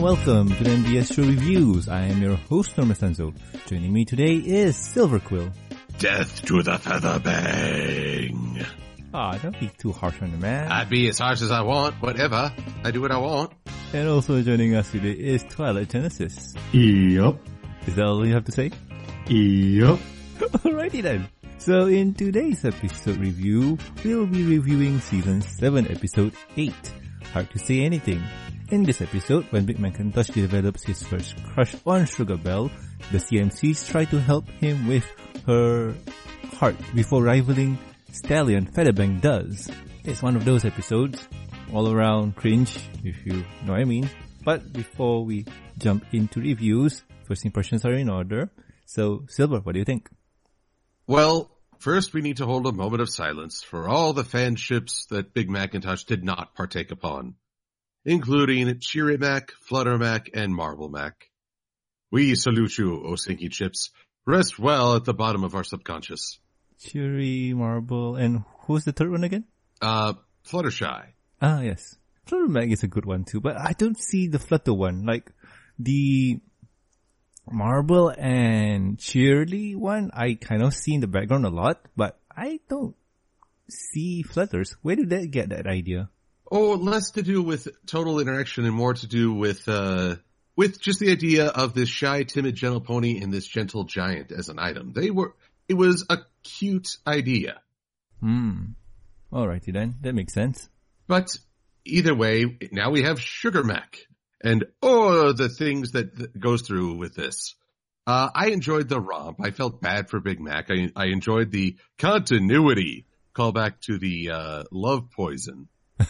and welcome to the MBS Show Reviews. I am your host, Norman Sanzo. Joining me today is Silver Quill. Death to the Featherbang! Ah, don't be too harsh on the man. I'd be as harsh as I want, whatever. I do what I want. And also joining us today is Twilight Genesis. Yup. Is that all you have to say? Yup. Alrighty then. So in today's episode review, we'll be reviewing season 7 episode 8. Hard to say anything. In this episode, when Big McIntosh develops his first crush on Sugar Belle, the CMCs try to help him with her heart before rivaling Stallion Featherbang does. It's one of those episodes, all around cringe, if you know what I mean. But before we jump into reviews, first impressions are in order. So, Silver, what do you think? Well, first we need to hold a moment of silence for all the fanships that Big McIntosh did not partake upon, including CheeriMac, Fluttermac, and Marblemac. We salute you, O Sinky Chips. Rest well at the bottom of our subconscious. Cheery, Marble, and who's the third one again? Uh, Fluttershy. Ah, yes. Fluttermac is a good one too, but I don't see the Flutter one. Like, the Marble and Cheerly one, I kind of see in the background a lot, but I don't see Flutters. Where did they get that idea? Oh, less to do with total interaction and more to do with, uh, with just the idea of this shy, timid, gentle pony and this gentle giant as an item. They were, it was a cute idea. Hmm. Alrighty then, that makes sense. But either way, now we have Sugar Mac and oh, the things that, that goes through with this. Uh, I enjoyed the romp. I felt bad for Big Mac. I, I enjoyed the continuity callback to the, uh, love poison.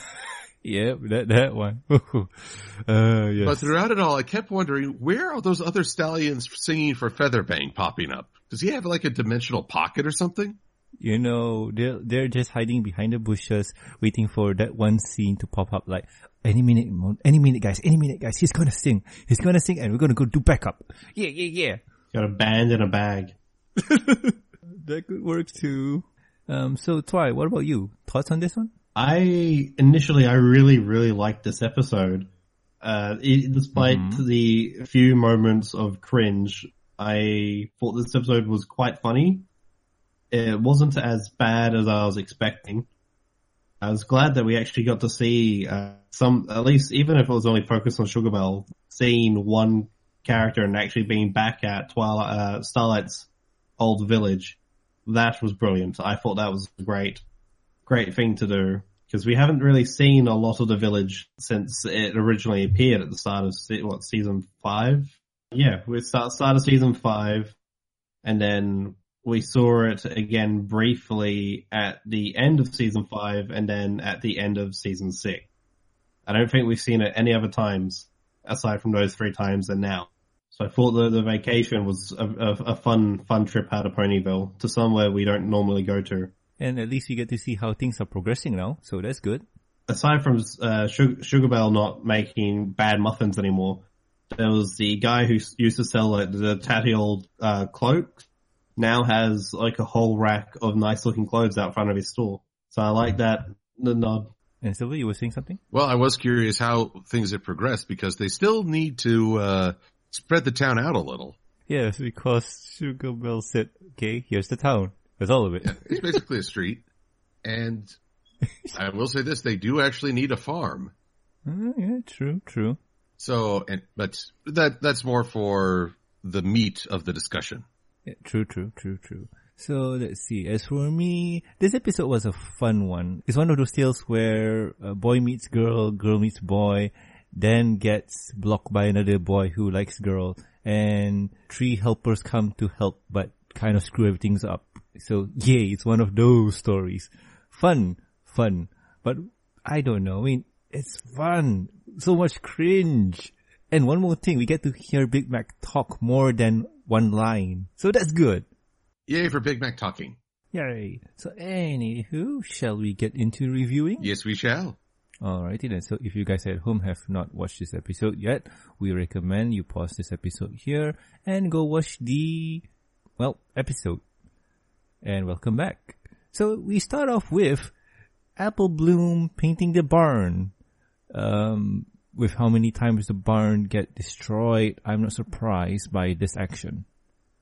Yeah, that, that one. uh, yes. But throughout it all, I kept wondering, where are those other stallions singing for Featherbang popping up? Does he have like a dimensional pocket or something? you know, they're, they're just hiding behind the bushes, waiting for that one scene to pop up like, any minute, any minute guys, any minute guys, he's gonna sing, he's gonna sing and we're gonna go do backup. Yeah, yeah, yeah. Got a band in a bag. That could work too. Um, so Twy, what about you? Thoughts on this one? I initially, I really, really liked this episode. Uh, it, despite the few moments of cringe, I thought this episode was quite funny. It wasn't as bad as I was expecting. I was glad that we actually got to see uh, some, at least even if it was only focused on Sugar Belle, seeing one character and actually being back at Twilight, uh, Starlight's old village. That was brilliant. I thought that was great, great thing to do because we haven't really seen a lot of the village since it originally appeared at the start of what season five. Yeah, we start start of season five, and then we saw it again briefly at the end of season five, and then at the end of season six. I don't think we've seen it any other times aside from those three times and now. So I thought the, the vacation was a, a, a fun, fun trip out of Ponyville to somewhere we don't normally go to. And at least you get to see how things are progressing now, so that's good. Aside from uh, Sugar, Sugar Belle not making bad muffins anymore, there was the guy who used to sell like, the tatty old uh, cloaks. Now has like a whole rack of nice looking clothes out front of his store. So I like that the nod. And Silver, you were saying something? Well, I was curious how things have progressed because they still need to, uh, spread the town out a little. Yes, because Sugar Belle said, okay, here's the town. That's all of it. It's basically a street. And I will say this, they do actually need a farm. Uh, yeah, true, true. So, and, but that, that's more for the meat of the discussion. Yeah, true, true, true, true. So let's see. As for me, this episode was a fun one. It's one of those tales where a boy meets girl, girl meets boy, then gets blocked by another boy who likes girl, and three helpers come to help but kind of screw everything up. So yay, it's one of those stories. Fun, fun. But I don't know. I mean, it's fun. So much cringe. And one more thing, we get to hear Big Mac talk more than one line. So that's good. Yay for Big Mac talking. Yay. So anywho, shall we get into reviewing? Yes, we shall. Alrighty then. So if you guys at home have not watched this episode yet, we recommend you pause this episode here and go watch the, well, episode. And welcome back. So we start off with Apple Bloom painting the barn. Um, with how many times the barn get destroyed, I'm not surprised by this action.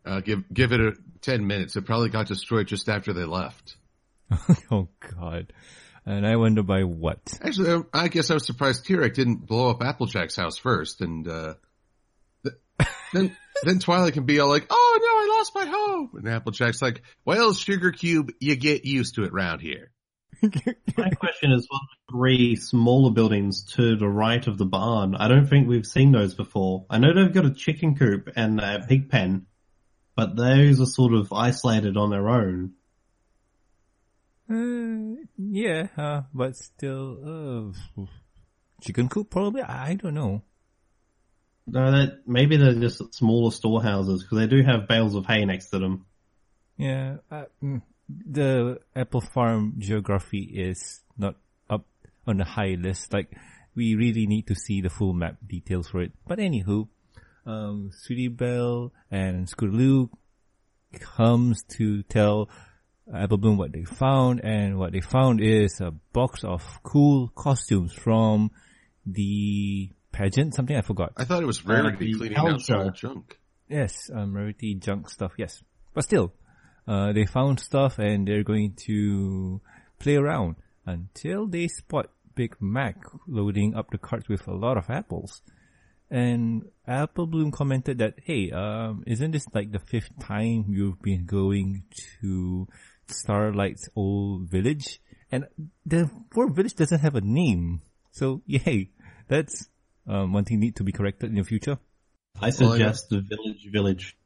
Uh, give give it a, ten minutes. It probably got destroyed just after they left. oh God! And I wonder by what. Actually, um, I guess I was surprised Tirek didn't blow up Applejack's house first, and uh, th- then then Twilight can be all like, "Oh no, I lost my home," and Applejack's like, "Well, Sugar Cube, you get used to it round here." My question is, what three smaller buildings to the right of the barn? I don't think we've seen those before. I know they've got a chicken coop and a pig pen, but those are sort of isolated on their own. Uh, yeah, uh, but still, uh, chicken coop probably. I don't know. No, that maybe they're just smaller storehouses because they do have bales of hay next to them. Yeah, uh, mm, the apple farm geography is not up on the high list. Like, we really need to see the full map details for it. But anywho, um, Belle and Scootaloo comes to tell Apple Bloom what they found, and what they found is a box of cool costumes from the pageant, something I forgot. I thought it was Rarity the cleaning Hell out some old junk. Yes, um, Rarity junk stuff, yes. But still, uh, they found stuff and they're going to play around until they spot Big Mac loading up the cart with a lot of apples. And Apple Bloom commented that, hey, um, isn't this like the fifth time you've been going to Starlight's old village? And the poor village doesn't have a name. So, yay, that's um, one thing need to be corrected in the future. I suggest the village village.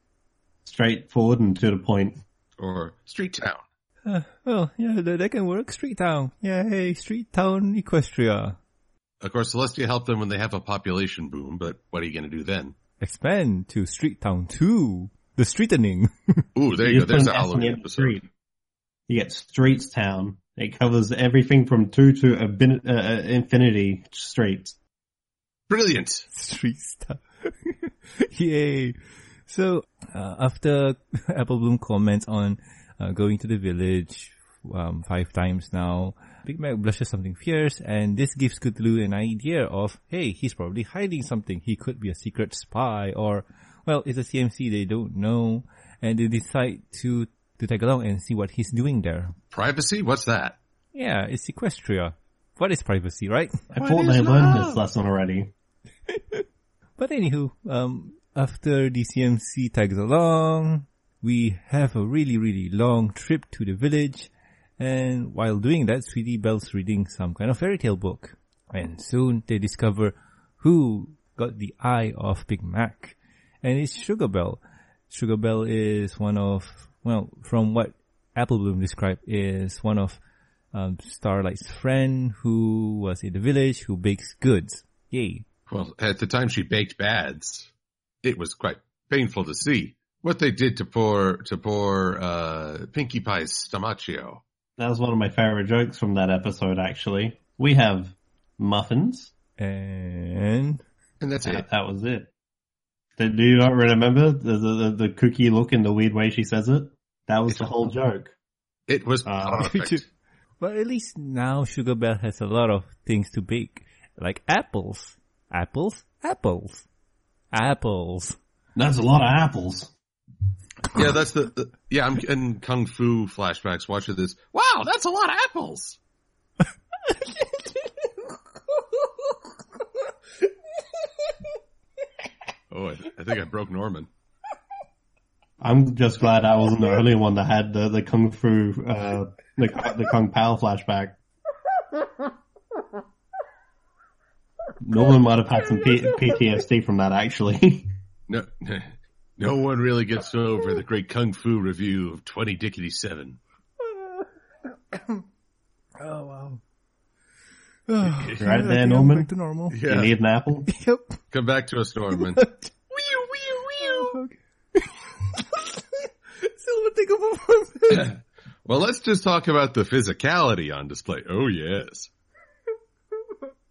Straightforward and to the point. Or Street Town. Uh, well, yeah, that, that can work. Street Town. Yeah, hey, Street Town Equestria. Of course, Celestia helped them when they have a population boom, but what are you going to do then? Expand to Street Town 2. The Streetening. Ooh, there You you go. There's put a an S on Halloween episode. street. You get Streets Town. It covers everything from two to a bin, uh, uh, infinity streets. Brilliant. Street Town. Yay. So, uh, after Apple Bloom comments on uh, going to the village um, five times now, Big Mac blushes something fierce, and this gives Cthulhu an idea of, hey, he's probably hiding something. He could be a secret spy, or, well, it's a CMC, they don't know, and they decide to, to tag along and see what he's doing there. Privacy? What's that? Yeah, it's Equestria. What is privacy, right? I thought is they learned this lesson already. But anywho, um, after DCMC tags along, we have a really, really long trip to the village. And while doing that, Sweetie Belle's reading some kind of fairy tale book. And soon they discover who got the eye of Big Mac. And it's Sugar Belle. Sugar Belle is one of, well, from what Apple Bloom described, is one of um, Starlight's friend who was in the village who bakes goods. Yay. Well, at the time she baked bads, it was quite painful to see what they did to poor, to poor, uh, Pinkie Pie's stomachio. That was one of my favorite jokes from that episode, actually. We have muffins. And And that's it. That, that was it. Do you not remember the, the, the, the cookie look and the weird way she says it? That was the whole joke. It was Uh, perfect. But at least now Sugar Belle has a lot of things to bake. Like apples. Apples? Apples. Apples. That's a lot of apples. yeah, that's the, the yeah, I'm in Kung Fu flashbacks watching this. Wow, that's a lot of apples. Oh, I, I think I broke Norman. I'm just glad I wasn't the only one that had the, the kung fu, uh, the, the kung pao flashback. Norman might have had some P- PTSD from that actually. No, no one really gets over the great Kung Fu review of 20 Dickety 7. Oh wow. right there, Norman. Back to normal. Yeah. You need an apple? Yep. Come back to us, Norman. Okay. Silver take over. well, let's just talk about the physicality on display. Oh, yes.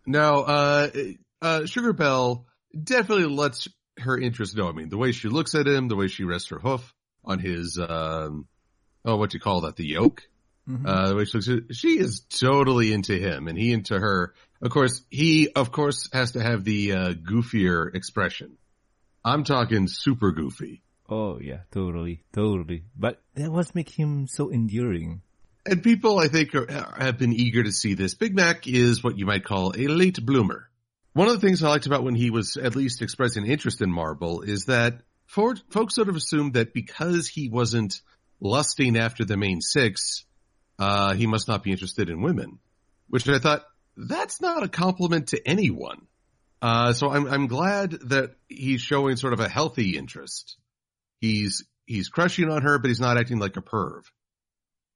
Now, uh, uh, Sugar Belle definitely lets her interest know. I mean, the way she looks at him, the way she rests her hoof on his, um, oh, what do you call that? The yoke? Mm-hmm. Uh, the way she looks, she is totally into him and he into her. Of course, he, of course, has to have the, uh, goofier expression. I'm talking super goofy. Oh yeah, totally, totally. But that was make him so enduring. And people, I think, are, have been eager to see this. Big Mac is what you might call a late bloomer. One of the things I liked about when he was at least expressing interest in Marble is that folks sort of assumed that because he wasn't lusting after the main six, uh, he must not be interested in women, which I thought that's not a compliment to anyone. Uh, so I'm, I'm glad that he's showing sort of a healthy interest. He's, he's crushing on her, but he's not acting like a perv,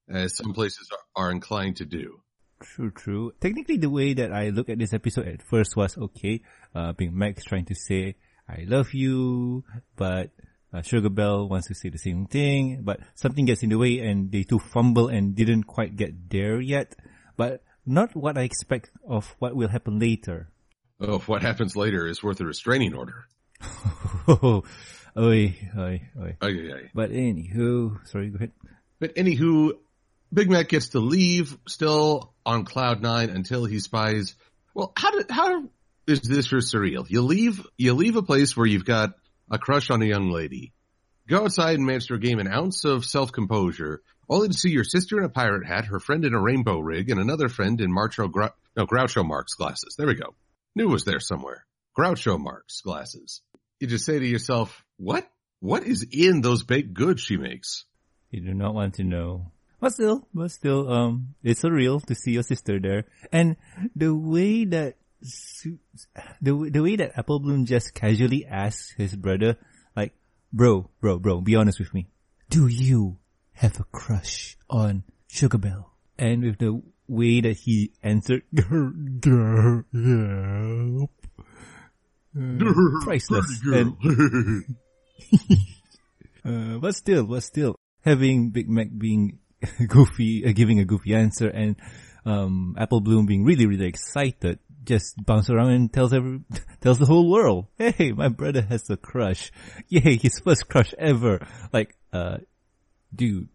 as some places are, are inclined to do. True, true. Technically, the way that I look at this episode at first was okay. Uh, Big Mac's trying to say, I love you, but uh, Sugar Belle wants to say the same thing, but something gets in the way and they two fumble and didn't quite get there yet. But not what I expect of what will happen later. Oh, what happens later is worth a restraining order. oi, oi, oi. Aye, aye, aye. But anywho, sorry, go ahead. But anywho, Big Mac gets to leave still on cloud nine until he spies. Well, how did, how is this for surreal? You leave, you leave a place where you've got a crush on a young lady. Go outside and manage to regain an ounce of self-composure, only to see your sister in a pirate hat, her friend in a rainbow rig, and another friend in Marcho, Grou- no, Groucho Marx glasses. There we go. Knew was there somewhere. Groucho Marx glasses. You just say to yourself, what? What is in those baked goods she makes? You do not want to know. But still, but still, um, it's surreal to see your sister there. And the way that, the, the way that Apple Bloom just casually asks his brother, like, bro, bro, bro, be honest with me. Do you have a crush on Sugar Belle? And with the way that he answered, girl, girl, uh, priceless. And, uh, but still, but still, having Big Mac being goofy, uh, giving a goofy answer, and um, Apple Bloom being really, really excited, just bounce around and tells every, tells the whole world, "Hey, my brother has a crush! Yay, his first crush ever!" Like, uh, dude,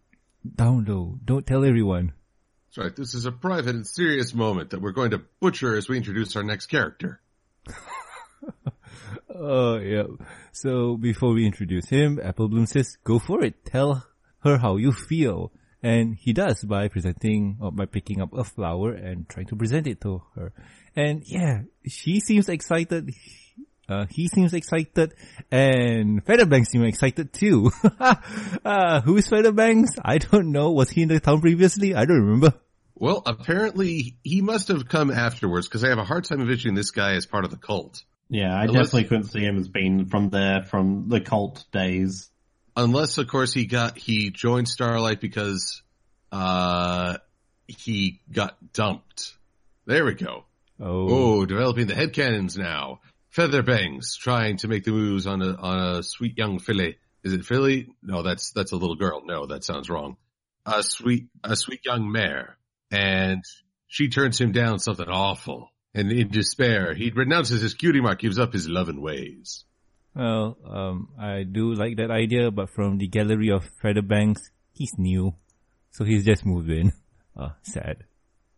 down low, don't tell everyone. That's right. This is a private and serious moment that we're going to butcher as we introduce our next character. Oh, yeah. So before we introduce him, Apple Bloom says, go for it. Tell her how you feel. And he does by presenting, or by picking up a flower and trying to present it to her. And yeah, she seems excited. Uh, he seems excited and Feather Bangs seems excited too. uh, who is Feather Bangs? I don't know. Was he in the town previously? I don't remember. Well, apparently he must have come afterwards because I have a hard time envisioning this guy as part of the cult. Yeah, I Unless- definitely couldn't see him as being from there, from the cult days. Unless, of course, he got he joined Starlight because uh he got dumped. There we go. Oh. Oh, developing the head cannons now. Featherbangs trying to make the moves on a on a sweet young filly. Is it filly? No, that's that's a little girl. No, that sounds wrong. A sweet a sweet young mare, and she turns him down something awful. And in despair, he renounces his cutie mark, gives up his loving ways. Well, um, I do like that idea, but from the gallery of Feather Bangs, he's new. So he's just moved in. Uh, sad.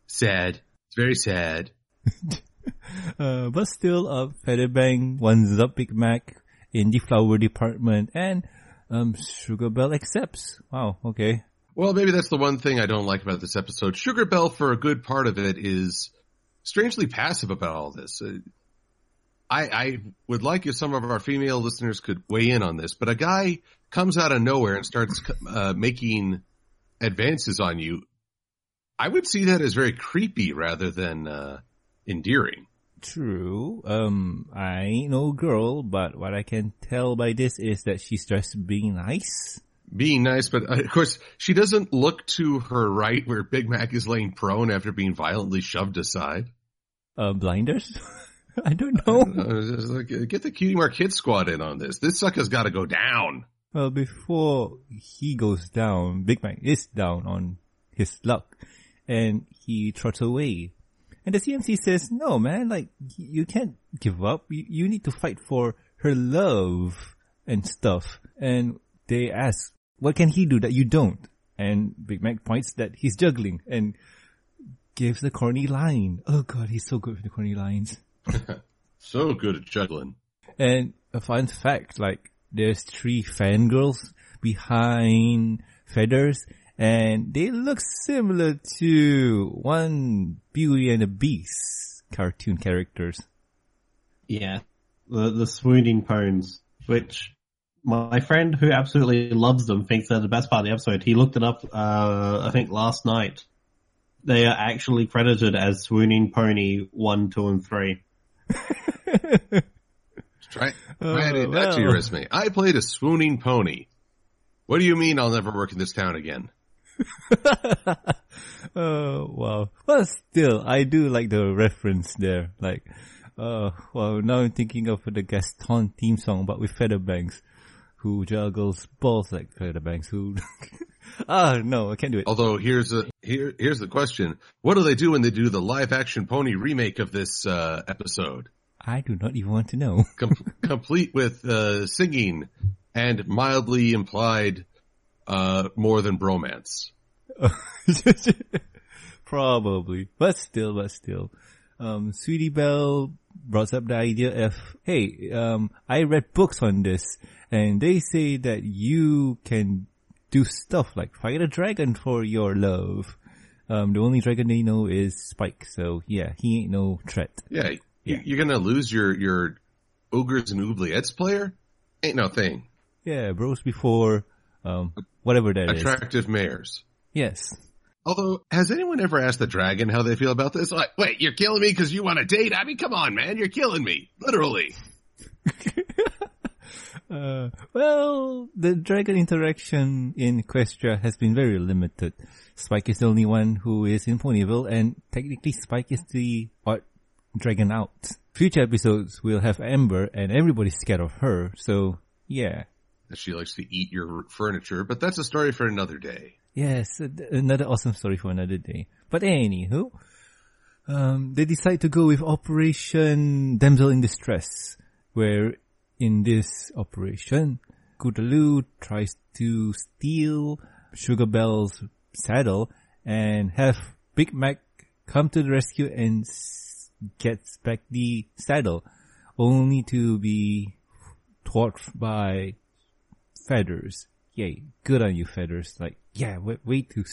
Sad. It's very sad. Uh, but still, uh, Featherbang ones up Big Mac in the flower department and, um, Sugar Belle accepts. Wow, okay. Well, maybe that's the one thing I don't like about this episode. Sugar Belle, for a good part of it, is strangely passive about all this. Uh, I, I would like if some of our female listeners could weigh in on this, but a guy comes out of nowhere and starts uh, making advances on you. I would see that as very creepy rather than uh, endearing. True. Um, I ain't no girl, but what I can tell by this is that she's just being nice. Being nice, but uh, of course she doesn't look to her right where Big Mac is laying prone after being violently shoved aside. Uh, blinders? I don't know. Uh, it's like, uh, get the Cutie Mark Hit Squad in on this. This sucker's got to go down. Well, before he goes down, Big Mac is down on his luck and he trots away. And the CMC says, no man, like, you can't give up. You, you need to fight for her love and stuff. And they ask, what can he do that you don't? And Big Mac points that he's juggling and gives the corny line. Oh god, he's so good with the corny lines. so good at juggling. And a fun fact, like, there's three fangirls behind Feathers, and they look similar to one Beauty and the Beast cartoon characters. Yeah, the the swooning pones, which my friend who absolutely loves them thinks they're the best part of the episode. He looked it up, uh, I think last night. They are actually credited as Swooning Pony 1, 2, and 3. Try, try adding that to your resume. I played a swooning pony. What do you mean I'll never work in this town again? oh, wow. Well, still, I do like the reference there. Like, uh, well, now I'm thinking of the Gaston theme song, but with Feather Bangs, who juggles balls like Banks, who, ah, no, I can't do it. Although here's a, here, here's the question. What do they do when they do the live action pony remake of this, uh, episode? I do not even want to know. Com- complete with, uh, singing and mildly implied, uh, more than bromance. Probably, but still, but still. Um, Sweetie Belle brought up the idea of, hey, um, I read books on this and they say that you can do stuff like fight a dragon for your love. Um, the only dragon they know is Spike, so yeah, he ain't no threat. Yeah, yeah. you're gonna lose your, your Ogres and Oubliettes player? Ain't no thing. Yeah, bros before, um, whatever that Attractive is. Attractive mares. Yes. Although, has anyone ever asked the dragon how they feel about this? Like, wait, you're killing me because you want to date? I mean, come on, man, you're killing me. Literally. uh, well, the dragon interaction in Equestria has been very limited. Spike is the only one who is in Ponyville, and technically Spike is the odd dragon out. Future episodes will have Amber, and everybody's scared of her, so yeah. She likes to eat your furniture, but that's a story for another day. Yes, another awesome story for another day. But anywho, um, they decide to go with Operation Damsel in Distress, where in this operation, Scootaloo tries to steal Sugar Belle's saddle and have Big Mac come to the rescue and gets back the saddle, only to be thwarted by Feathers. Yay, good on you, Feathers. Like, yeah, way, way to,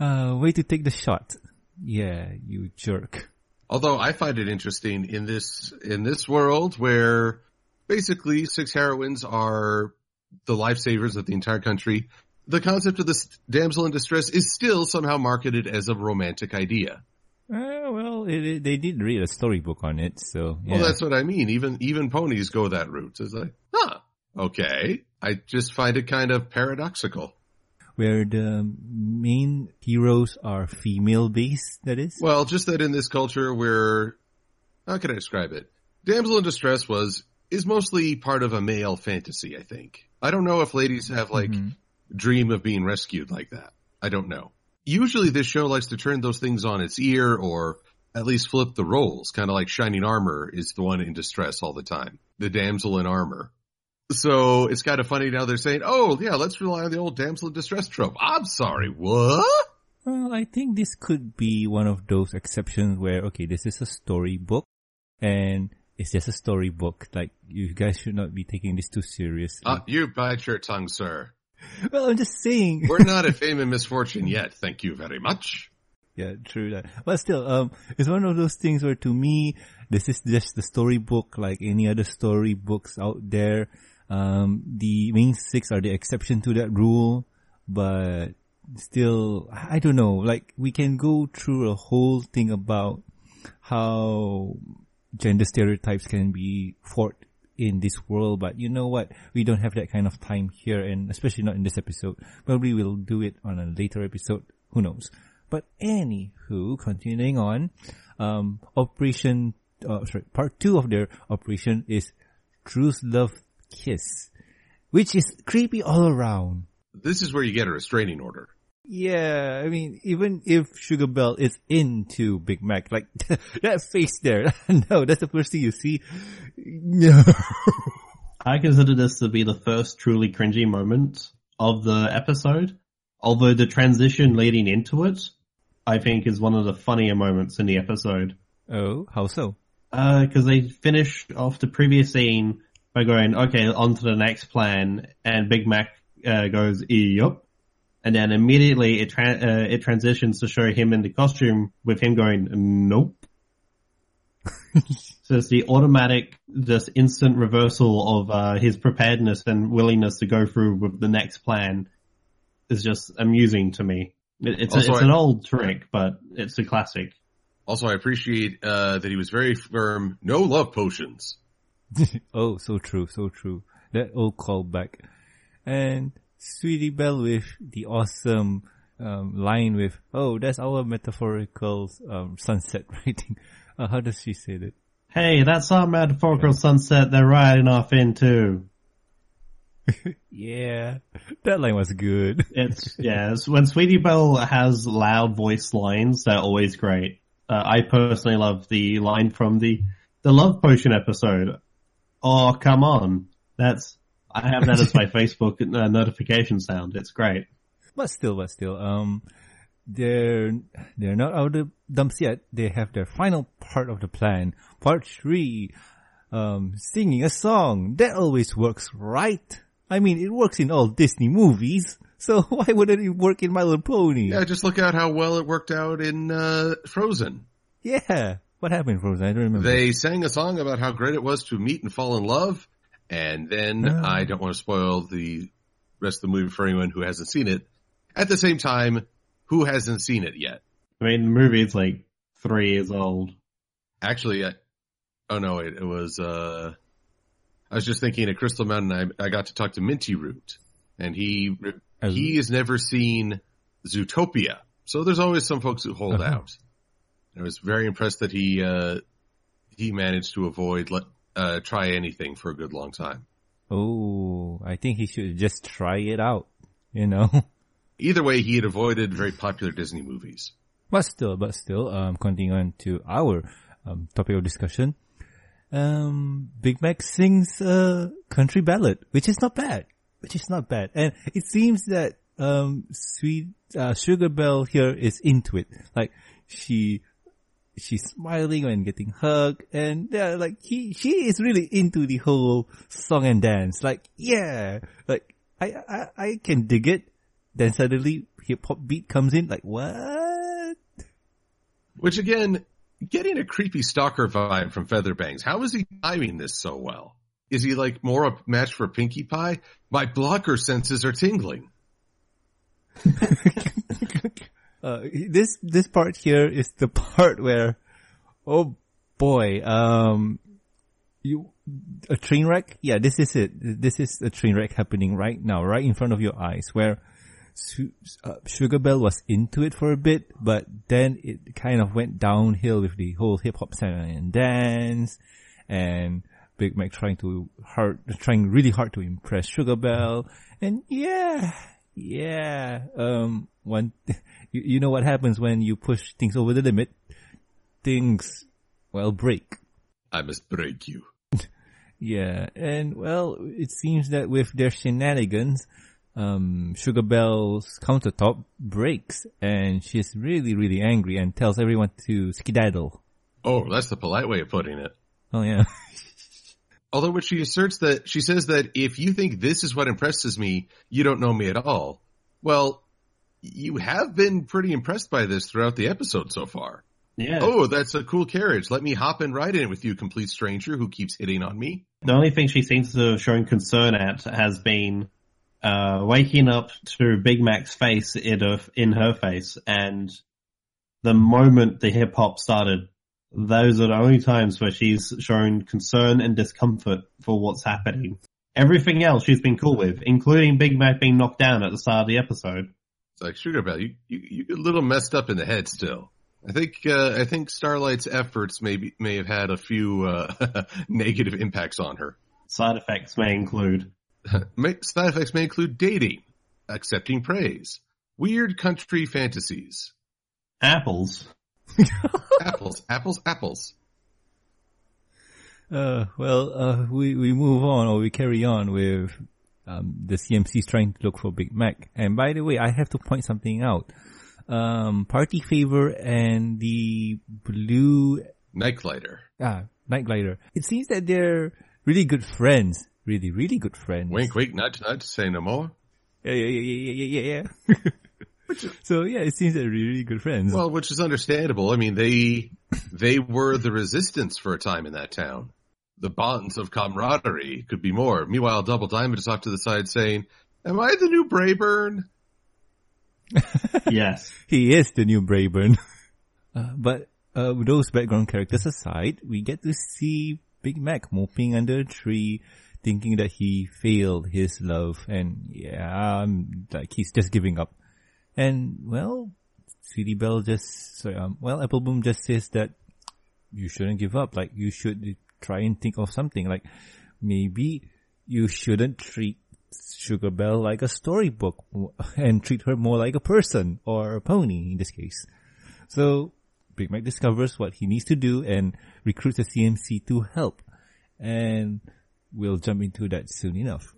uh, way to take the shot. Yeah, you jerk. Although I find it interesting in this, in this world where basically six heroines are the lifesavers of the entire country, the concept of this damsel in distress is still somehow marketed as a romantic idea. Uh, well, it, it, they did read a storybook on it, so. Yeah. Well, that's what I mean. Even even ponies go that route. It's like, huh, okay. I just find it kind of paradoxical. Where the main heroes are female based, that is? Well, just that in this culture where, how can I describe it? Damsel in Distress was, is mostly part of a male fantasy, I think. I don't know if ladies have like, mm-hmm. dream of being rescued like that. I don't know. Usually this show likes to turn those things on its ear or at least flip the roles, kind of like Shining Armor is the one in distress all the time. The damsel in armor. So it's kind of funny now they're saying, oh yeah, let's rely on the old damsel in distress trope. I'm sorry, what? Well, I think this could be one of those exceptions where, okay, this is a storybook and it's just a storybook. Like, you guys should not be taking this too seriously. Uh, you bite your tongue, sir. Well, I'm just saying. We're not a fame and misfortune yet. Thank you very much. Yeah, true that. But still, um, it's one of those things where to me, this is just the storybook like any other storybooks out there. Um, the main six are the exception to that rule, but still, I don't know, like we can go through a whole thing about how gender stereotypes can be fought in this world, but you know what? We don't have that kind of time here and especially not in this episode. Probably we'll do it on a later episode. Who knows? But anywho, continuing on, um, operation, uh, sorry, part two of their operation is Truth Love kiss, which is creepy all around. This is where you get a restraining order. Yeah, I mean, even if Sugar Belle is into Big Mac, like that face there, no, that's the first thing you see. No. I consider this to be the first truly cringy moment of the episode. Although the transition leading into it, I think is one of the funnier moments in the episode. Oh, how so? Uh, because they finish off the previous scene by going, okay, on to the next plan, and Big Mac uh, goes, yup. And then immediately it tra- uh, it transitions to show him in the costume with him going, nope. so it's the automatic, this instant reversal of uh, his preparedness and willingness to go through with the next plan is just amusing to me. It, it's, a, it's I- an old trick, but it's a classic. Also, I appreciate uh, that he was very firm. No love potions. oh, so true, so true. That old callback. And Sweetie Belle with the awesome um, line with, "Oh, that's our metaphorical um, sunset writing." Uh, how does she say that? Hey, that's our metaphorical sunset they're riding off into. Yeah, that line was good. It's yeah. It's, when Sweetie Belle has loud voice lines, they're always great. Uh, I personally love the line from the the Love Potion episode. Oh come on, that's I have that as my Facebook uh, notification sound. It's great. But still, but still, um, they're they're not out of the dumps yet. They have their final part of the plan, part three, um, singing a song. That always works, right? I mean, it works in all Disney movies, so why wouldn't it work in My Little Pony? Yeah, just look at how well it worked out in uh, Frozen. Yeah. What happened, Frozen? I don't remember. They sang a song about how great it was to meet and fall in love, and then Ah. I don't want to spoil the rest of the movie for anyone who hasn't seen it. At the same time, who hasn't seen it yet? I mean, the movie is like three years old. Actually, I, oh no, it, it was. uh I was just thinking at Crystal Mountain. I, I got to talk to Minty Root, and he Oh. he has never seen Zootopia. So there's always some folks who hold Uh-huh. out. I was very impressed that he uh he managed to avoid let uh try anything for a good long time. oh, I think he should just try it out, you know? Either way, he had avoided very popular Disney movies. But still, but still, um, continuing on to our um, topic of discussion, um, Big Mac sings a country ballad, which is not bad, which is not bad, and it seems that um, Sweet uh, Sugar Belle here is into it. Like she, she's smiling and getting hugged, and yeah, like he, she is really into the whole song and dance. Like yeah, like I, I, I can dig it. Then suddenly hip hop beat comes in. Like what? Which again, getting a creepy stalker vibe from Featherbangs. How is he timing this so well? Is he like more a match for Pinkie Pie? My blocker senses are tingling. uh, this this part here is the part where, oh boy, um, you a train wreck. Yeah, this is it. This is a train wreck happening right now, right in front of your eyes. Where Su- uh, Sugar Belle was into it for a bit, but then it kind of went downhill with the whole hip hop song and dance, and Big Mac trying to hard, trying really hard to impress Sugar Belle, and yeah, yeah, um, one, you, you know what happens when you push things over the limit? Things, well, break. I must break you. Yeah, and well, it seems that with their shenanigans, um, Sugar Belle's countertop breaks, and she's really, really angry and tells everyone to skedaddle. Oh, that's the polite way of putting it. Oh yeah. Although when she asserts that, she says that if you think this is what impresses me, you don't know me at all. Well, you have been pretty impressed by this throughout the episode so far. Yeah. Oh, that's a cool carriage. Let me hop and ride in it with you, complete stranger who keeps hitting on me. The only thing she seems to have shown concern at has been uh, waking up to Big Mac's face in her, in her face, and the moment the hip hop started, those are the only times where she's shown concern and discomfort for what's happening. Everything else she's been cool with, including Big Mac being knocked down at the start of the episode. It's like Sugar Belle, you you you're a little messed up in the head still. I think uh, I think Starlight's efforts maybe may have had a few uh, negative impacts on her. Side effects may include Side effects may include dating, accepting praise, weird country fantasies, apples. apples, apples, apples. Uh, well, uh, we, we move on or we carry on with um, the CMC is trying to look for Big Mac. And by the way, I have to point something out. Um, Party Favor and the Blue Nightglider. ah, Night Glider. It seems that they're really good friends. Really, really good friends. Wink, wink, nudge, nudge. Say no more. Yeah, yeah, yeah, yeah, yeah, yeah, yeah, yeah. so yeah, it seems they're really good friends. Well, which is understandable. I mean, they they were the resistance for a time in that town. The bonds of camaraderie could be more. Meanwhile, Double Diamond is off to the side saying, "Am I the new Braeburn?" yes. he is the new Braeburn. Uh, but uh, those background characters aside, we get to see Big Mac moping under a tree, thinking that he failed his love, and yeah, um, like he's just giving up. And well, Sweetie Belle just, sorry, um, well, Apple Bloom just says that you shouldn't give up. Like you should try and think of something. Like maybe you shouldn't treat Sugar Belle like a storybook and treat her more like a person or a pony in this case. So Big Mac discovers what he needs to do and recruits the CMC to help. And we'll jump into that soon enough.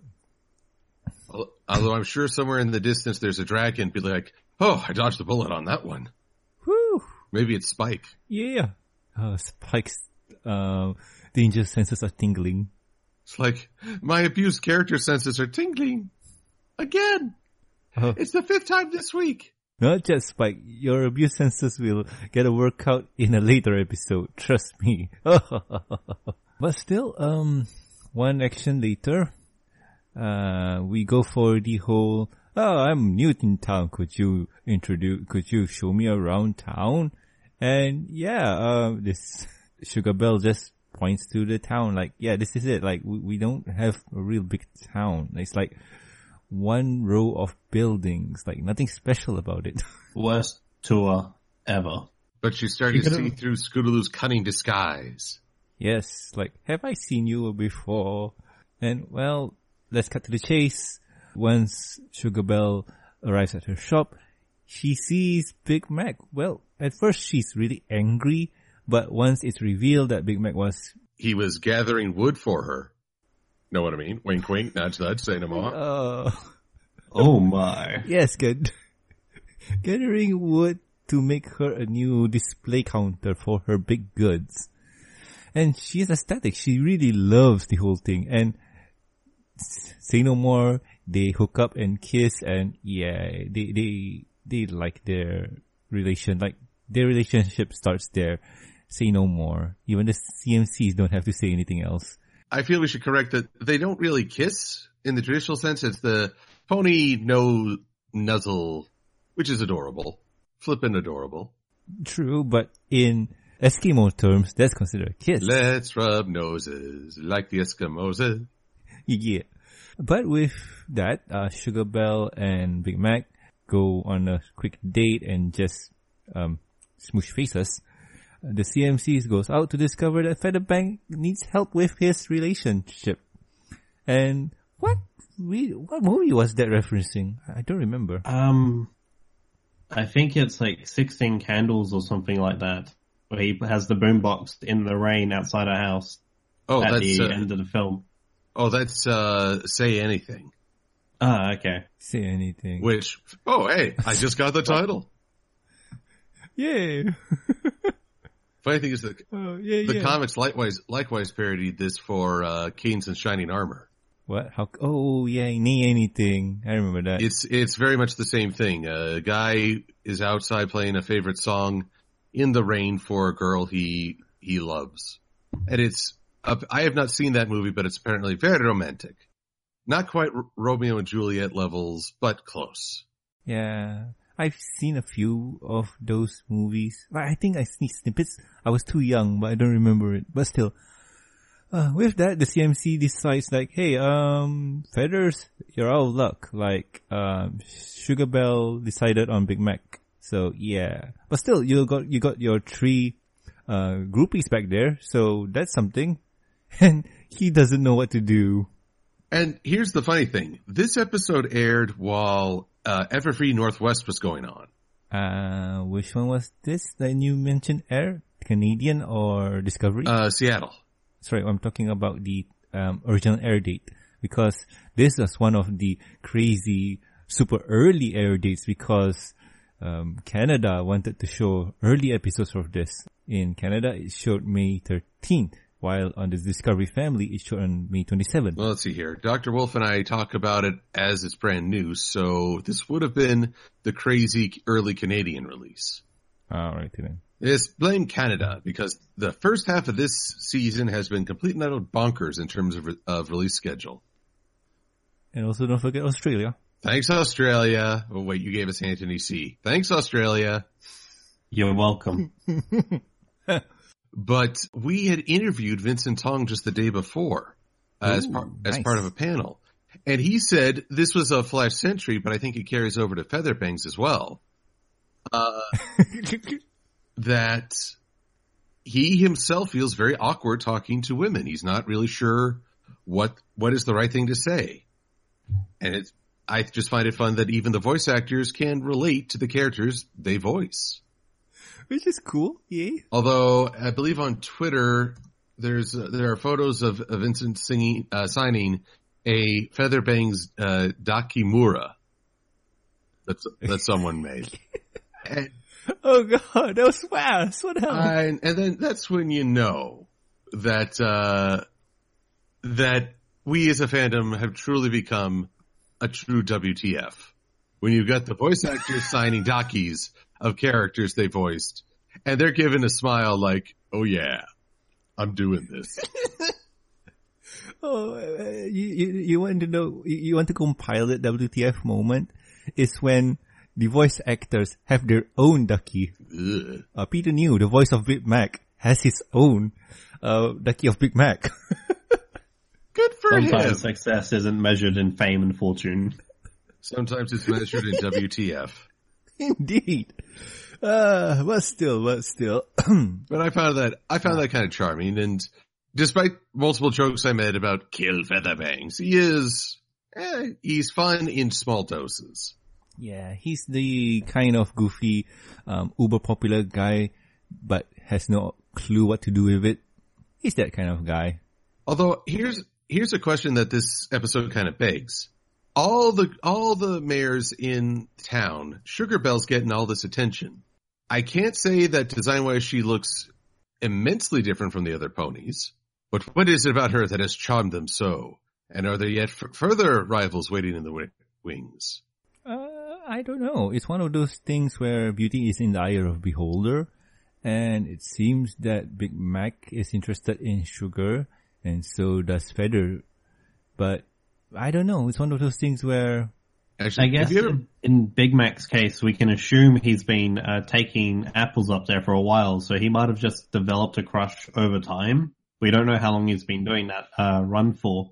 Although I'm sure somewhere in the distance there's a dragon be like, "Oh, I dodged the bullet on that one." Whew! Maybe it's Spike. Yeah. Uh, Spike's, uh, danger senses are tingling. It's like my abused character senses are tingling again. Oh. It's the fifth time this week. Not just Spike, your abuse senses will get a workout in a later episode. Trust me. but still, um, one action later, uh, we go for the whole, oh, I'm new in town. Could you introduce, could you show me around town? And yeah, uh, this Sugar Belle just points to the town like, yeah, this is it. Like, we, we don't have a real big town. It's like one row of buildings, like nothing special about it. Worst tour ever. But you start to You see through Scootaloo's cunning disguise. yes, like, have I seen you before? And well, let's cut to the chase. Once Sugar Belle arrives at her shop, she sees Big Mac. Well, at first she's really angry, but once it's revealed that Big Mac was, He was gathering wood for her. Know what I mean? Wink, wink, nudge, nudge. Say no more. uh, Oh my. yes, good. Gathering wood to make her a new display counter for her big goods. And she's ecstatic. She really loves the whole thing. And s- say no more, they hook up and kiss and yeah, they, they, they like their relation, like their relationship starts there. Say no more. Even the CMCs don't have to say anything else. I feel we should correct that they don't really kiss in the traditional sense. It's the pony no nuzzle, which is adorable. Flippin' adorable. True, but in Eskimo terms, that's considered a kiss. Let's rub noses like the Eskimos. Yeah. But with that, uh, Sugar Belle and Big Mac go on a quick date and just um, smoosh faces. The CMCs goes out to discover that Featherbank needs help with his relationship. And what re- what movie was that referencing? I don't remember. Um, I think it's like 16 candles or something like that. Where he has the boombox in the rain outside a house Oh, at that's the uh, end of the film. Oh, that's uh, say anything. Ah, okay. Say anything. Which oh hey, I just got the title. Yay! Funny thing is that oh, yeah, the yeah. comics likewise likewise parodied this for uh, Canes and Shining Armor. what? How? Oh, yeah, nay anything. I remember that. It's it's very much the same thing. A guy is outside playing a favorite song in the rain for a girl he he loves, and it's uh, I have not seen that movie, but it's apparently very romantic. Not quite R- Romeo and Juliet levels, but close. Yeah, I've seen a few of those movies. I think I seen snippets. I was too young, but I don't remember it. But still, uh, with that, the CMC decides like, hey, um, Feathers, you're out of luck. Like, um, Sugar Belle decided on Big Mac. So yeah, but still, you got you got your three uh groupies back there. So that's something. And he doesn't know what to do. And here's the funny thing: this episode aired while uh, Everfree Northwest was going on. Uh, which one was this that you mentioned? Air Canadian or Discovery? Uh, Seattle. Sorry, I'm talking about the um, original air date. because this was one of the crazy super early air dates because um, Canada wanted to show early episodes of this. In Canada, it showed May 13th, while on the Discovery Family, it showed on May 27th. Well, let's see here. Dr. Wolf and I talk about it as it's brand new, so this would have been the crazy early Canadian release. All right then. Yes, blame Canada because the first half of this season has been complete and utter bonkers in terms of, of release schedule. And also don't forget Australia. Thanks, Australia. Oh, wait, you gave us Anthony C. Thanks, Australia. You're welcome. but we had interviewed Vincent Tong just the day before uh, as, par- nice. as part of a panel. And he said this was a Flash Sentry, but I think it carries over to Feather Bangs as well. Uh, that he himself feels very awkward talking to women. He's not really sure what what is the right thing to say. And it's I just find it fun that even the voice actors can relate to the characters they voice. Which is cool, yay. Although I believe on Twitter there's uh, there are photos of, of Vincent singing uh, signing a Feather Bangs uh, Dakimakura that that someone made. And, Oh god, that was fast. What the hell? and, and then that's when you know that uh, that we as a fandom have truly become a true WTF. When you've got the voice actors signing dockies of characters they voiced, and they're given a smile like, "Oh yeah, I'm doing this." Oh, uh, you, you, you want to know, you, you want to compile that WTF moment is when the voice actors have their own ducky. Uh, Peter New, the voice of Big Mac, has his own, uh, ducky of Big Mac. Good for him. Sometimes success isn't measured in fame and fortune. Sometimes it's measured in WTF. Indeed. Uh, but still, but still. But I found that I found that kind of charming, and despite multiple jokes I made about kill Feather Bangs, he is eh, he's fun in small doses. yeah, he's the kind of goofy, um, uber popular guy, but has no clue what to do with it. He's that kind of guy. Although here's here's a question that this episode kind of begs: all the all the mayors in town, Sugar Belle's getting all this attention. I can't say that design wise she looks immensely different from the other ponies, but what is it about her that has charmed them so? And are there yet f- further rivals waiting in the wi- wings? Uh, I don't know. It's one of those things where beauty is in the eye of beholder, and it seems that Big Mac is interested in sugar, and so does Feather. But I don't know. It's one of those things where Actually, I guess ever in, in Big Mac's case, we can assume he's been uh, taking apples up there for a while, so he might have just developed a crush over time. We don't know how long he's been doing that uh, run for.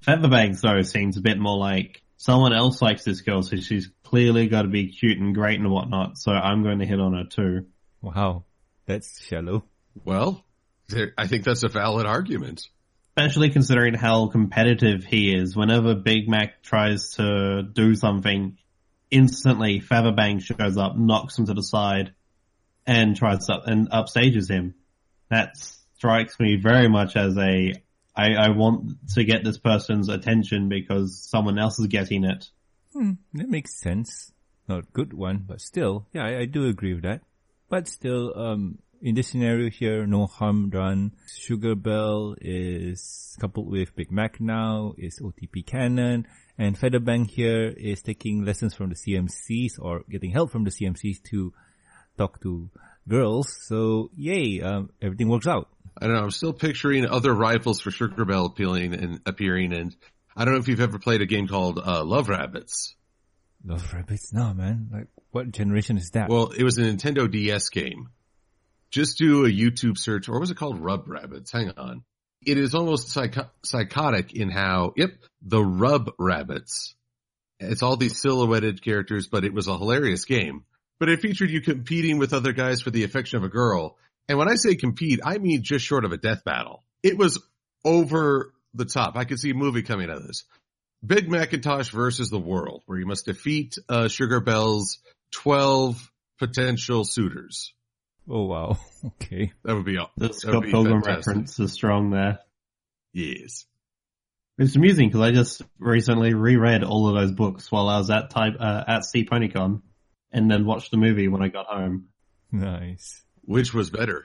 Feather Bangs though seems a bit more like someone else likes this girl, so she's clearly got to be cute and great and whatnot. So I'm going to hit on her too. wow, that's shallow. Well, there, I think that's a valid argument. Especially considering how competitive he is. Whenever Big Mac tries to do something, instantly Featherbang shows up, knocks him to the side, and tries to and upstages him. That strikes me very much as a I, I want to get this person's attention because someone else is getting it. Hmm, that makes sense. Not a good one, but still, yeah, I, I do agree with that. But still, um, in this scenario here, no harm done. Sugar Belle is coupled with Big Mac now, is OTP canon, and Featherbang here is taking lessons from the CMCs or getting help from the CMCs to talk to girls. So yay, um, everything works out. I don't know. I'm still picturing other rivals for Sugar Belle appealing and appearing, and I don't know if you've ever played a game called uh, Love Rabbits. Love rabbits? No, man. Like, what generation is that? Well, it was a Nintendo DS game. Just do a YouTube search, or was it called Rub Rabbits? Hang on. It is almost psycho- psychotic in how, yep, the Rub Rabbits. It's all these silhouetted characters, but it was a hilarious game. But it featured you competing with other guys for the affection of a girl. And when I say compete, I mean just short of a death battle. It was over the top. I could see a movie coming out of this. Big McIntosh versus the world, where you must defeat uh, Sugar Belle's 12 potential suitors. Oh wow. Okay. That would be all. The that would Scott be Pilgrim reference is strong there. Yes. It's amusing because I just recently reread all of those books while I was at type uh, at C PonyCon, and then watched the movie when I got home. Nice. Which was better?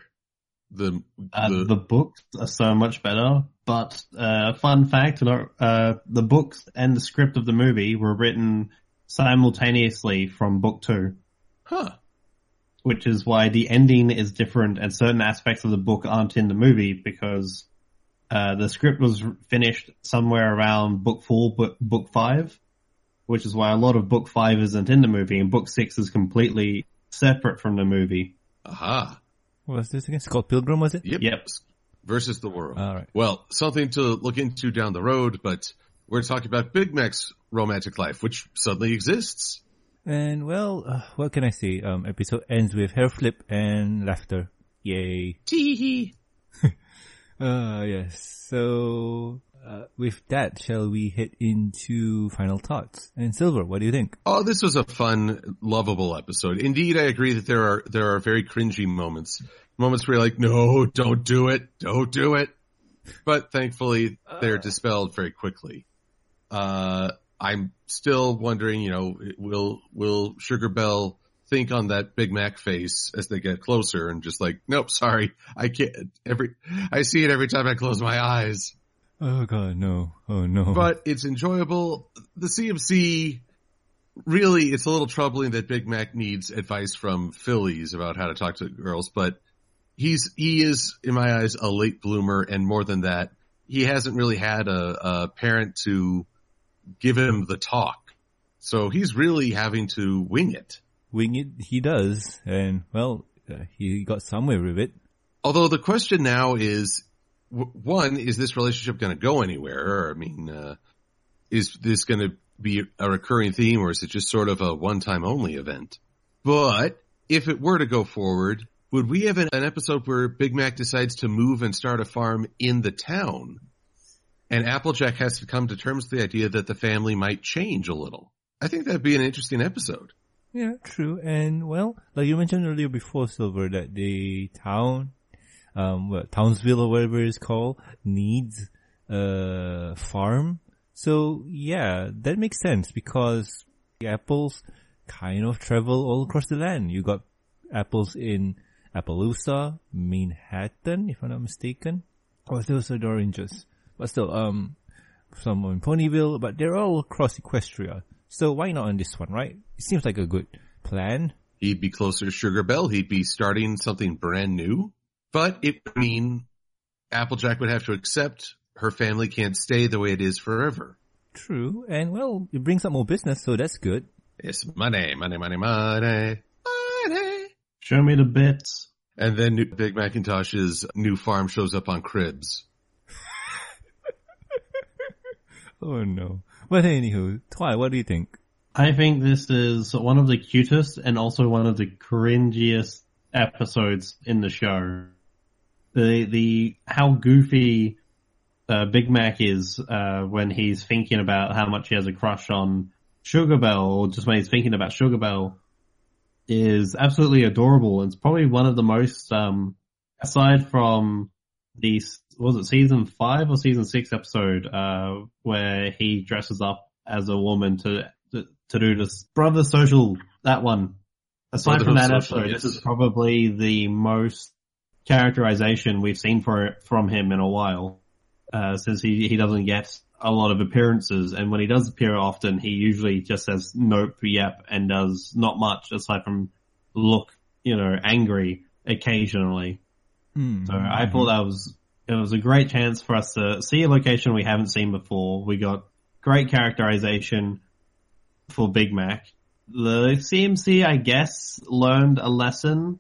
The Uh, the, the books are so much better, but uh, fun fact: uh, the books and the script of the movie were written simultaneously from book two, huh? Which is why the ending is different and certain aspects of the book aren't in the movie because uh, the script was finished somewhere around book four, book, book five, which is why a lot of book five isn't in the movie, and book six is completely separate from the movie. Aha. What was this again? Scott Pilgrim, was it? Yep. Yep. Versus the world. All right. Well, something to look into down the road, but we're talking about Big Mac's romantic life, which suddenly exists. And well, uh, what can I say? Um, episode ends with hair flip and laughter. Yay. Tee Uh, yes. So, uh, with that, shall we head into final thoughts? And Silver, what do you think? Oh, this was a fun, lovable episode. Indeed, I agree that there are there are very cringy moments, moments where you're like, "No, don't do it, don't do it." But thankfully, they're dispelled very quickly. Uh, I'm still wondering, you know, will will Sugar Belle think on that Big Mac face as they get closer and just like, nope, sorry, I can't. Every I see it every time I close my eyes Oh god, no. Oh no. but it's enjoyable. The CMC really, it's a little troubling that Big Mac needs advice from fillies about how to talk to girls, but he's, he is, in my eyes, a late bloomer. And more than that, he hasn't really had a, a parent to give him the talk. So he's really having to wing it. wing it, he does. And well, uh, he got somewhere with it. Although the question now is, w- one, is this relationship going to go anywhere? Or, I mean, uh, is this going to be a recurring theme or is it just sort of a one-time only event? But if it were to go forward, would we have an, an episode where Big Mac decides to move and start a farm in the town? And Applejack has to come to terms with the idea that the family might change a little. I think that'd be an interesting episode. Yeah, true. And well, like you mentioned earlier before, Silver, that the town, um, what, Townsville or whatever it's called, needs a farm. So yeah, that makes sense because the apples kind of travel all across the land. You got apples in Appaloosa, Manehattan, if I'm not mistaken. Or those are the oranges. But still, um, some in Ponyville, but they're all across Equestria. So why not on this one, right? It seems like a good plan. He'd be closer to Sugar Belle. He'd be starting something brand new. But it would mean Applejack would have to accept her family can't stay the way it is forever. True. And well, it brings up more business, so that's good. It's money, money, money, money, money. Show me the bits. And then Big McIntosh's new farm shows up on Cribs. Oh no. But anywho, Twy, what do you think? I think this is one of the cutest and also one of the cringiest episodes in the show. The the how goofy uh, Big Mac is uh, when he's thinking about how much he has a crush on Sugar Belle, or just when he's thinking about Sugar Belle, is absolutely adorable. It's probably one of the most, um, aside from the was it season five or season six episode uh, where he dresses up as a woman to to, to do this brother social that one. Aside from that Social, episode, yes. this is probably the most characterization we've seen for from him in a while. Uh, since he he doesn't get a lot of appearances, and when he does appear often, he usually just says nope, yep, and does not much aside from look, you know, angry occasionally. Hmm. So I thought that was it was a great chance for us to see a location we haven't seen before. We got great characterization for Big Mac. The CMC, I guess, learned a lesson.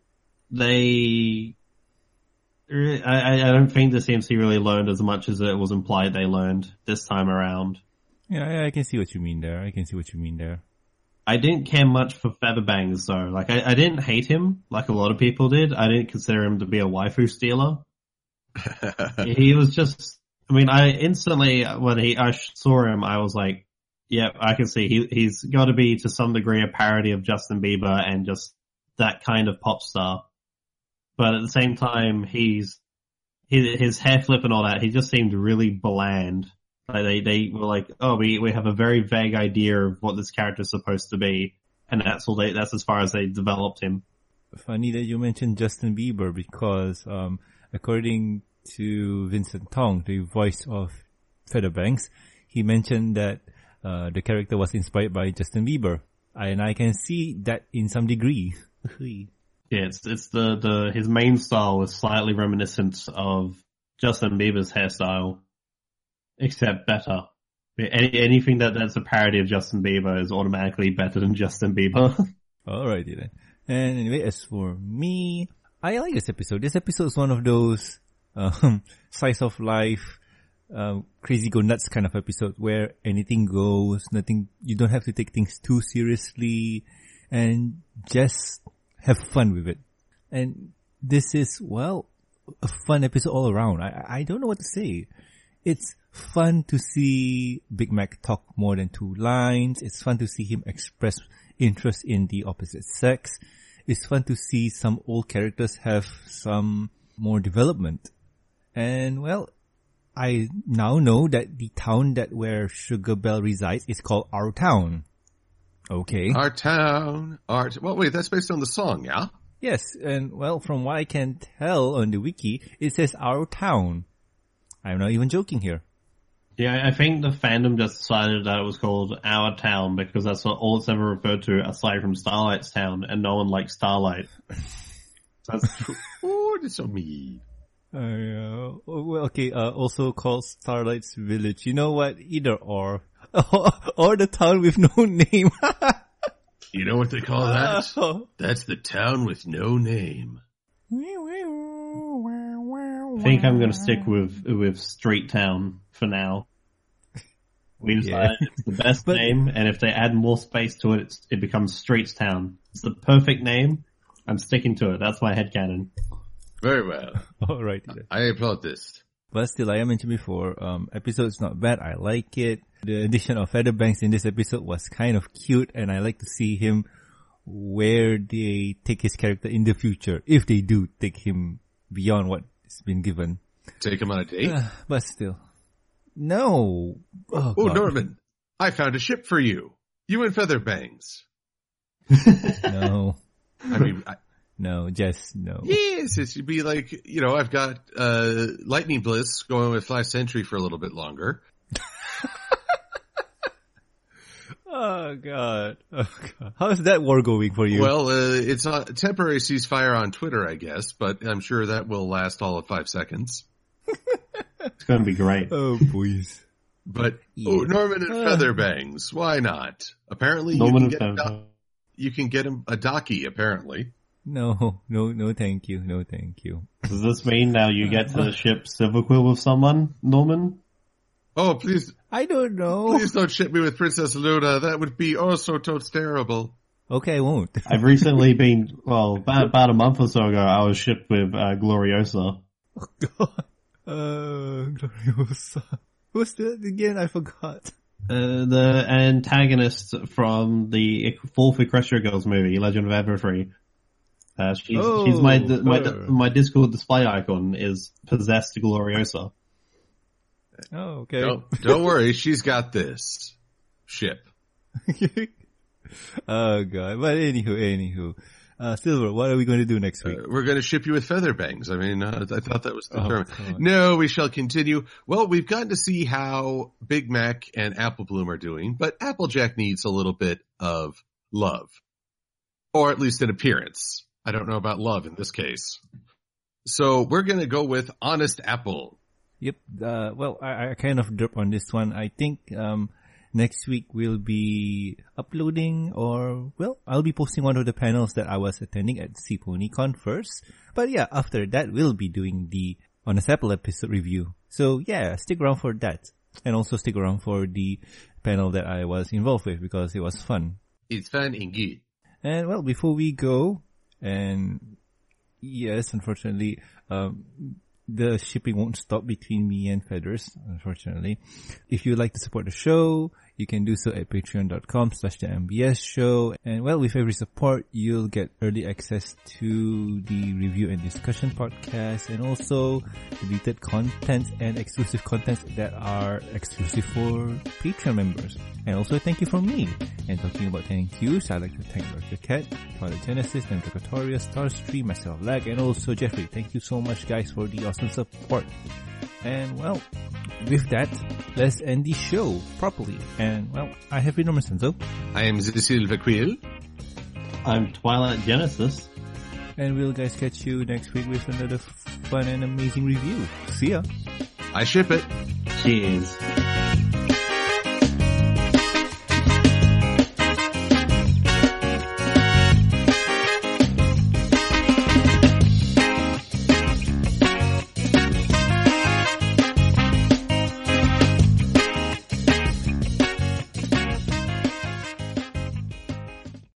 They, I, I don't think the CMC really learned as much as it was implied they learned this time around. Yeah, I, I can see what you mean there. I can see what you mean there. I didn't care much for Feather Bangs though. Like I, I didn't hate him like a lot of people did. I didn't consider him to be a waifu stealer. he was just I mean I instantly when he I saw him I was like yeah I can see he he's got to be to some degree a parody of Justin Bieber and just that kind of pop star but at the same time he's his, his hair flip and all that he just seemed really bland Like they, they were like, oh, we, we have a very vague idea of what this character is supposed to be. And that's all they, that's as far as they developed him. Funny that you mentioned Justin Bieber because, um, according to Vincent Tong, the voice of Feather Bangs, he mentioned that, uh, the character was inspired by Justin Bieber. And I can see that in some degree. Yeah, it's it's the the his main style is slightly reminiscent of Justin Bieber's hairstyle, except better. Any, anything that that's a parody of Justin Bieber is automatically better than Justin Bieber. Alrighty then. And anyway, as for me, I like this episode. This episode is one of those um, of life, um, crazy go nuts kind of episode where anything goes, nothing. You don't have to take things too seriously, and just have fun with it. And this is, well, a fun episode all around. I, I don't know what to say. It's fun to see Big Mac talk more than two lines. It's fun to see him express interest in the opposite sex. It's fun to see some old characters have some more development. And well, I now know that the town that where Sugar Belle resides is called Our Town. Okay. Our town, our, well wait, that's based on the song, yeah? Yes, and well, from what I can tell on the wiki, it says our town. I'm not even joking here. Yeah, I think the fandom just decided that it was called Our Town because that's what all it's ever referred to aside from Starlight's Town, and no one likes Starlight. That's oh, that's so mean. Uh. Oh, well, okay, uh, also called Starlight's Village. You know what? Either or. or the town with no name. You know what they call that? That's the town with no name. I think I'm going to stick with with Street Town for now. We decided Yeah. it's the best But- name, and if they add more space to it, it's, it becomes Straight Town. It's the perfect name. I'm sticking to it. That's my head headcanon. Very well. All right. I applaud this. But still, like I mentioned before, um, episode's not bad. I like it. The addition of Feather Bangs in this episode was kind of cute, and I like to see him where they take his character in the future, if they do take him beyond what's been given. Take him on a date. but still, no. Oh, Oh, Norman, I found a ship for you. You and Feather Bangs. no, I mean, I, no, just no. yes, it should be like, you know, I've got, uh, Lightning Bliss going with Flash Sentry for a little bit longer. Oh God. oh God, how's that war going for you? Well, uh, it's a temporary ceasefire on Twitter, I guess, but I'm sure that will last all of five seconds. It's going to be great. oh please. But, Yeah. oh, Norman and Uh. Feather Bangs, why not? Apparently Norman you can, get a, do- you can get him a docky, apparently. No, no, no, thank you, no, thank you. Does this mean now you get to ship Silver Quill with someone, Norman? Oh, please, I don't know. please don't ship me with Princess Luna. That would be oh so totes terrible. Okay, I won't. I've recently been, well, about, about a month or so ago, I was shipped with uh, Gloriosa. Oh, God. Uh, Gloriosa. Who's that again? I forgot. Uh, the antagonist from the fourth Equestria Girls movie, Legend of Everfree. Uh, she's, Oh, she's my, my, my Discord display icon is possessed Gloriosa. Oh, okay. Don't, don't worry, she's got this. Ship. oh god. But anywho, anywho. Uh, Silver, what are we going to do next week? Uh, we're going to ship you with feather bangs. I mean, uh, I thought that was the Oh, term. God. No, we shall continue. Well, we've gotten to see how Big Mac and Apple Bloom are doing, but Applejack needs a little bit of love. Or at least an appearance. I don't know about love in this case. So we're going to go with Honest Apple. Yep. Uh, well, I, I kind of dropped on this one. I think um, next week we'll be uploading, or well, I'll be posting one of the panels that I was attending at CPonyCon first. But yeah, after that we'll be doing the Honest Apple episode review. So yeah, stick around for that, and also stick around for the panel that I was involved with because it was fun. It's fun and good. And well, before we go, and yes, unfortunately, um, the shipping won't stop between me and Feathers, unfortunately. If you'd like to support the show, you can do so at patreon.com slash the MBS show. And well, with every support, you'll get early access to the review and discussion podcast and also deleted content and exclusive content that are exclusive for Patreon members. And also thank you from me. And talking about thank yous, I'd like to thank Dr. Cat, Twilight Genesis, Nintendo Starstream, myself Lag, and also Jeffrey. Thank you so much guys for the awesome support. And well, with that, let's end the show properly. And well, I have been Norman Sanzo. I am Silver Quill. I'm Twilight Genesis. And we'll guys catch you next week with another fun and amazing review. See ya. I ship it. Cheers.